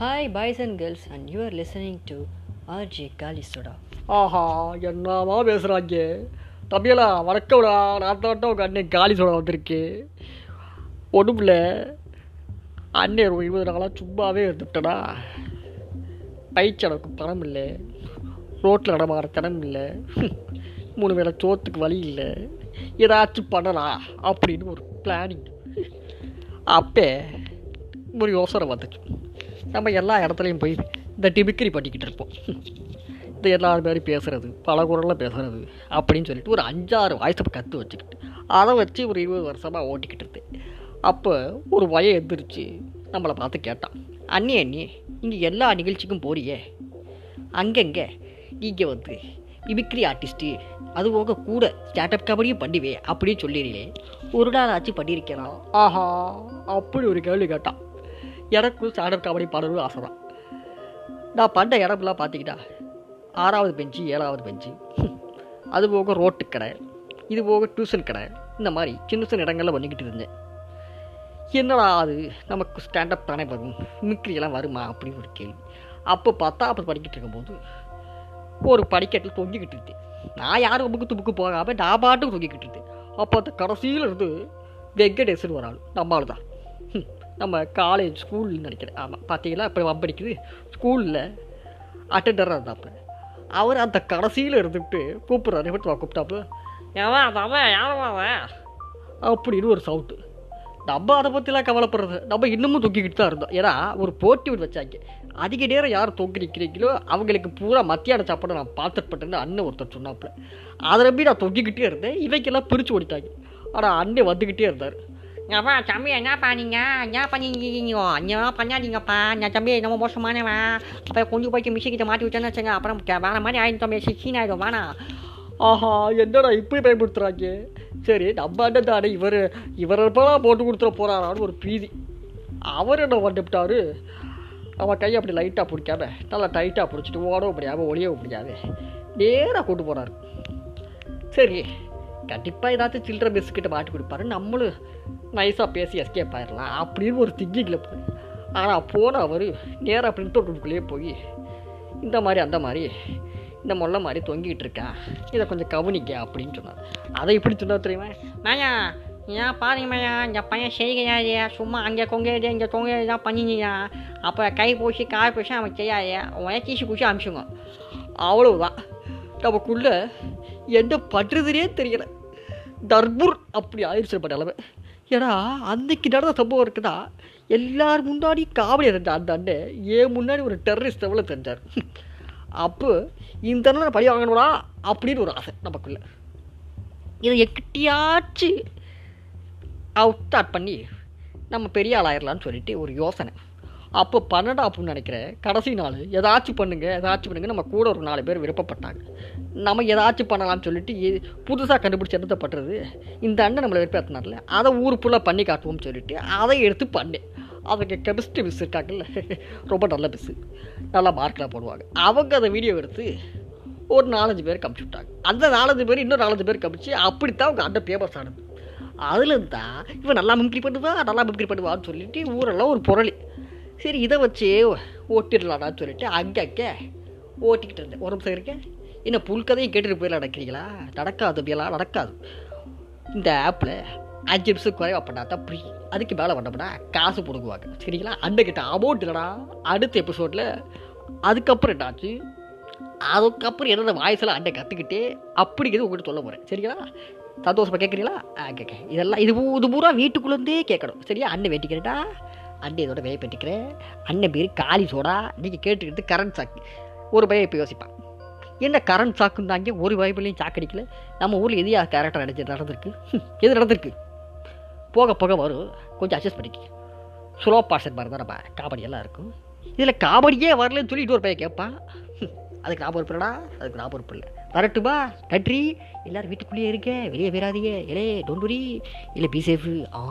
Hi boys and girls and you are listening to RJ Kali ஆஹா என்னமா பேசுகிறாங்க தம்பியலா வணக்கம்டா. நான் தான் உங்கள் அண்ணன் காலி சொல்ல வந்திருக்கு. ஒன்றுமில்ல அண்ணன் ஒரு இருபது நாளாக சும்மாவே இருந்துட்டடா பயிற்சடக்கு பணம் இல்லை ரோட்டில் நடமாற தினம் இல்லை மூணு வேளை சோத்துக்கு வழி இல்லை. ஏதாச்சும் பண்ணலாம் அப்படின்னு ஒரு பிளானிங் அப்போ ஒரு யோசனை வந்துச்சு. நம்ம எல்லா இடத்துலையும் போய் இந்த டிபிக்கிரி பண்ணிக்கிட்டு இருப்போம். இந்த எல்லாரும் மாதிரி பேசுகிறது பல குரலில் பேசுகிறது அப்படின்னு சொல்லிட்டு ஒரு அஞ்சாறு வாய்ஸை கற்று வச்சுக்கிட்டு அதை வச்சு ஒரு இருபது வருஷமாக ஓட்டிக்கிட்டு இருந்தேன். அப்போ ஒரு வய எந்திரிச்சு நம்மளை பார்த்து கேட்டான். அண்ணி அண்ணி இங்கே எல்லா நிகழ்ச்சிக்கும் போறியே. அங்கங்கே நீங்கள் வந்து மிமிக்ரி ஆர்டிஸ்ட்டு அது போக கூட ஸ்டார்ட்அப் கபடியும் பண்ணுவேன் அப்படின்னு சொல்லிடுறேன் ஒரு நாள் ஆச்சு பண்ணியிருக்கலாம் ஆஹா அப்படி ஒரு கேள்வி கேட்டான். எனக்கும் ஸ்டார்ட்அப் காமெடி பாடணும்னு ஆசை தான் நான் பண்ண இடம்லாம் பார்த்துக்கிட்டா ஆறாவது பெஞ்சு ஏழாவது பெஞ்சு அது போக ரோட்டு கடை இது போக டியூஷன் கடை இந்த மாதிரி சின்ன சின்ன இடங்களில் பண்ணிக்கிட்டு இருந்தேன். என்னடா அது? நமக்கு ஸ்டாண்டப் தானே வரும். மிக்ரியெல்லாம் வருமா? அப்படின்னு ஒரு கேள்வி. அப்போ பார்த்தா அப்போ படிக்கிட்டு இருக்கும்போது ஒரு படிக்கட்டில் தொங்கிக்கிட்டு இருந்தேன் நான் யாரும் புக்கு துப்புக்கு போகாமல் நான் பாட்டுக்கு தொங்கிக்கிட்டு இருந்தேன் அப்போ அந்த கடைசியில் இருந்து வெங்கடேசன் ஒரு ஆள் நம்மளால் தான் நம்ம காலேஜ் ஸ்கூல்னு நினைக்கிறேன். ஆமாம் பார்த்தீங்களா இப்போ வம்படிக்குது ஸ்கூலில் அட்டெண்டராக இருந்தாப்புல அவர் அந்த கடைசியில் இருந்துக்கிட்டு கூப்பிட்றாரு. எப்படி கூப்பிட்டாப்பு ஏவன் அவன் ஏவன் அவன்? அப்படின்னு ஒரு சவுட்டு. நம்ம அதை பற்றிலாம் கவலைப்படுறது. நம்ம இன்னமும் தொங்கிக்கிட்டு தான் இருந்தோம். ஏன்னா ஒரு போட்டி ஒன்று வச்சாங்க. அதிக நேரம் யார் தொங்கி நிற்கிறீங்களோ அவங்களுக்கு பூரா மத்தியான சாப்பாடு நான் பார்த்துட்டு பட்டேன்னு அண்ணன் ஒருத்தர் சொன்னாப்புல அதை நம்பி நான் தொங்கிக்கிட்டே இருந்தேன். இவைக்கெல்லாம் பிரித்து ஓடிட்டாங்க. ஆனால் அண்ணன் வந்துக்கிட்டே இருந்தார். அப்பா தம்பி என்ன பண்ணீங்க என்ன பண்ணிருக்கீங்க என்ன பண்ணாதீங்கப்பா நான் தம்பி நம்ம மோசமானவன் அப்போ கொண்டு போய்ட்டு மிஷிக்கிட்ட மாட்டி விட்டேன்னு வச்சுங்க அப்புறம் வேற மாதிரி ஆயிடும் தம்பி சிக்கீன் ஆயிடும் வேணாம் ஆஹா என்னடா இப்படி பயன்படுத்துகிறாங்க சரி நம்ம அண்ணன் தானே இவர் இவரெல்லாம் போட்டு கொடுத்துட போகிறாரான்னு ஒரு பீதி அவர் என்ன வந்துவிட்டாரு அவன் கையை அப்படி லைட்டாக பிடிக்காம நல்லா டைட்டாக பிடிச்சிட்டு ஓடவும் முடியாமல் ஒளியவும் முடியாது நேராக கொண்டு போகிறாரு சரி கண்டிப்பாக ஏதாச்சும் சில்லற பிஸ்கிட்ட மாட்டி கொடுப்பாரு. நம்மளும் நைஸாக பேசி எஸ்கேப் ஆயிடலாம் அப்படின்னு ஒரு திங்கிங்கில் போய். ஆனால் போன அவர் நேராக பிரிண்ட் அவுட்டுக்குள்ளேயே போய் இந்த மாதிரி அந்த மாதிரி இந்த முல்லை மாதிரி தொங்கிட்டு இருக்கா இதை கொஞ்சம் கவனிக்க அப்படின்னு சொன்னார். அதை இப்படி சொன்னார் தெரியுமா? மேயா ஏன் பாருங்க மேயா இந்த பையன் செய்கிறாரு சும்மா அங்கே கொங்கிறது இங்கே தொங்கிறது தான் பண்ணிங்கயா அப்போ கை பூசி காய் பூசி அவன் செய்யாது. உடனே தீசி பூசி அமிச்சுங்க அவ்வளவுதான். நமக்குள்ளே என்ன பண்றதுனே தெரியலை. தர்பூர் அப்படி ஆயிடுச்சு அளவு ஏன்னா அன்னைக்கு நடந்த சம்பவம் இருக்குதா? எல்லார் முன்னாடி காவடி இருந்தா அந்த அண்ணன் ஏன் முன்னாடி ஒரு டெரரிஸ்ட் எவ்வளோ தெரிஞ்சார் அப்போ இந்த அண்ணன் பழி வாங்கணும்டா அப்படின்னு ஒரு ஆசை நமக்குள்ள. இதை எக்கிட்டியாச்சு அவுட் ஸ்டார்ட் பண்ணி நம்ம பெரிய ஆள் ஆயிடலான்னு சொல்லிட்டு ஒரு யோசனை. அப்போ பண்ணடா அப்படின்னு நினைக்கிறேன். கடைசி நாள். ஏதாச்சும் பண்ணுங்கள் ஏதாச்சும் பண்ணுங்க நம்ம கூட ஒரு நாலு பேர் விருப்பப்பட்டாங்க. நம்ம ஏதாச்சும் பண்ணலாம்னு சொல்லிட்டு புதுசாக கண்டுபிடிச்சி என்னத்தை பட்டுறது இந்த அண்ணன் நம்மளை விருப்பத்தினார்ல அதை ஊர் ஃபுல்லாக பண்ணி காட்டுவோம்னு சொல்லிட்டு அதை எடுத்து பண்ணேன். அதுக்கு கெமிஸ்ட்ரி மிஸ் இருக்காங்கல்ல. ரொம்ப நல்ல மிஸ்ஸு நல்லா மார்க்கெலாம் போடுவாங்க. அவங்க அதை வீடியோ எடுத்து ஒரு நாலஞ்சு பேர் கமிச்சு விட்டாங்க. அந்த நாலஞ்சு பேர் இன்னும் நாலஞ்சு பேர் கமிச்சு அப்படித்தான் அவங்க அண்ணன் ஃபேமஸ் ஆனது. அதுலேருந்து தான் இவன் நல்லா மிமிக்ரி பண்ணுவா நல்லா மிமிக்ரி பண்ணுவான்னு சொல்லிட்டு ஊரெல்லாம் ஒரு புரளி. சரி இதை வச்சு ஓட்டிடலாடான்னு சொல்லிட்டு அங்கங்கே ஓட்டிக்கிட்டு இருந்தேன். ஒரு நிமிஷம் இருக்கேன் என்ன புல்கதையும் கேட்டுட்டு போயிடலாம் நடக்கிறீங்களா நடக்காது அப்படியெல்லாம் நடக்காது. இந்த ஆப்பில் அஞ்சு நிமிஷம் குறைவா பண்ணா தான் ஃப்ரீ அதுக்கு மேலே பண்ணோம்னா காசு பிடுங்குவாங்க. சரிங்களா? அண்ணக்கிட்ட அமௌண்ட் இல்லைடா. அடுத்த எபிசோடில் அதுக்கப்புறம் என்னாச்சு? அதுக்கப்புறம் என்னென்ன வாய்ஸெல்லாம் அண்டை கற்றுக்கிட்டு அப்படிங்கிறது உங்கள்கிட்ட சொல்ல போகிறேன் சரிங்களா? சந்தோஷமாக கேட்குறீங்களா ஆ கேட்க இதெல்லாம் இது இது பூரா வீட்டுக்குள்ளேருந்தே கேட்கணும். சரியா? அண்ணன் வேட்டிக்கிறேன்டா அண்ணன் இதோட வேலை பெற்றுக்கிறேன் அண்ணன் பேர் காளி சோடா. நீங்கள் கேட்டுக்கிட்டு கரண்ட் சாக்கு ஒரு பையன் இப்போ யோசிப்பான். என்ன கரண்ட் சாக்குந்தாங்க ஒரு வாய்ப்புலையும் சாக்கடிக்கல நம்ம ஊரில் எதையா கேரக்டர் நடிச்சு நடந்திருக்கு? எது நடந்திருக்கு? போக போக வரும். கொஞ்சம் அட்ஜஸ்ட் பண்ணிக்க. ஸ்லோ பாஷன் மாதிரி தான் நம்ம காமெடி எல்லாம் இருக்கும். இதில் காமெடியே வரலன்னு சொல்லிட்டு ஒரு பையன் கேட்பான். அதுக்கு நான் பொறுப்புலடா அதுக்கு நான் பொறுப்பு இல்லை. வரட்டுமா? நன்றி. எல்லோரும் வீட்டுக்குள்ளேயே இருக்க வெளியே போயிடாதீங்க. இலே டோன்ட் வரி இல்லை பி சேஃபு ஆ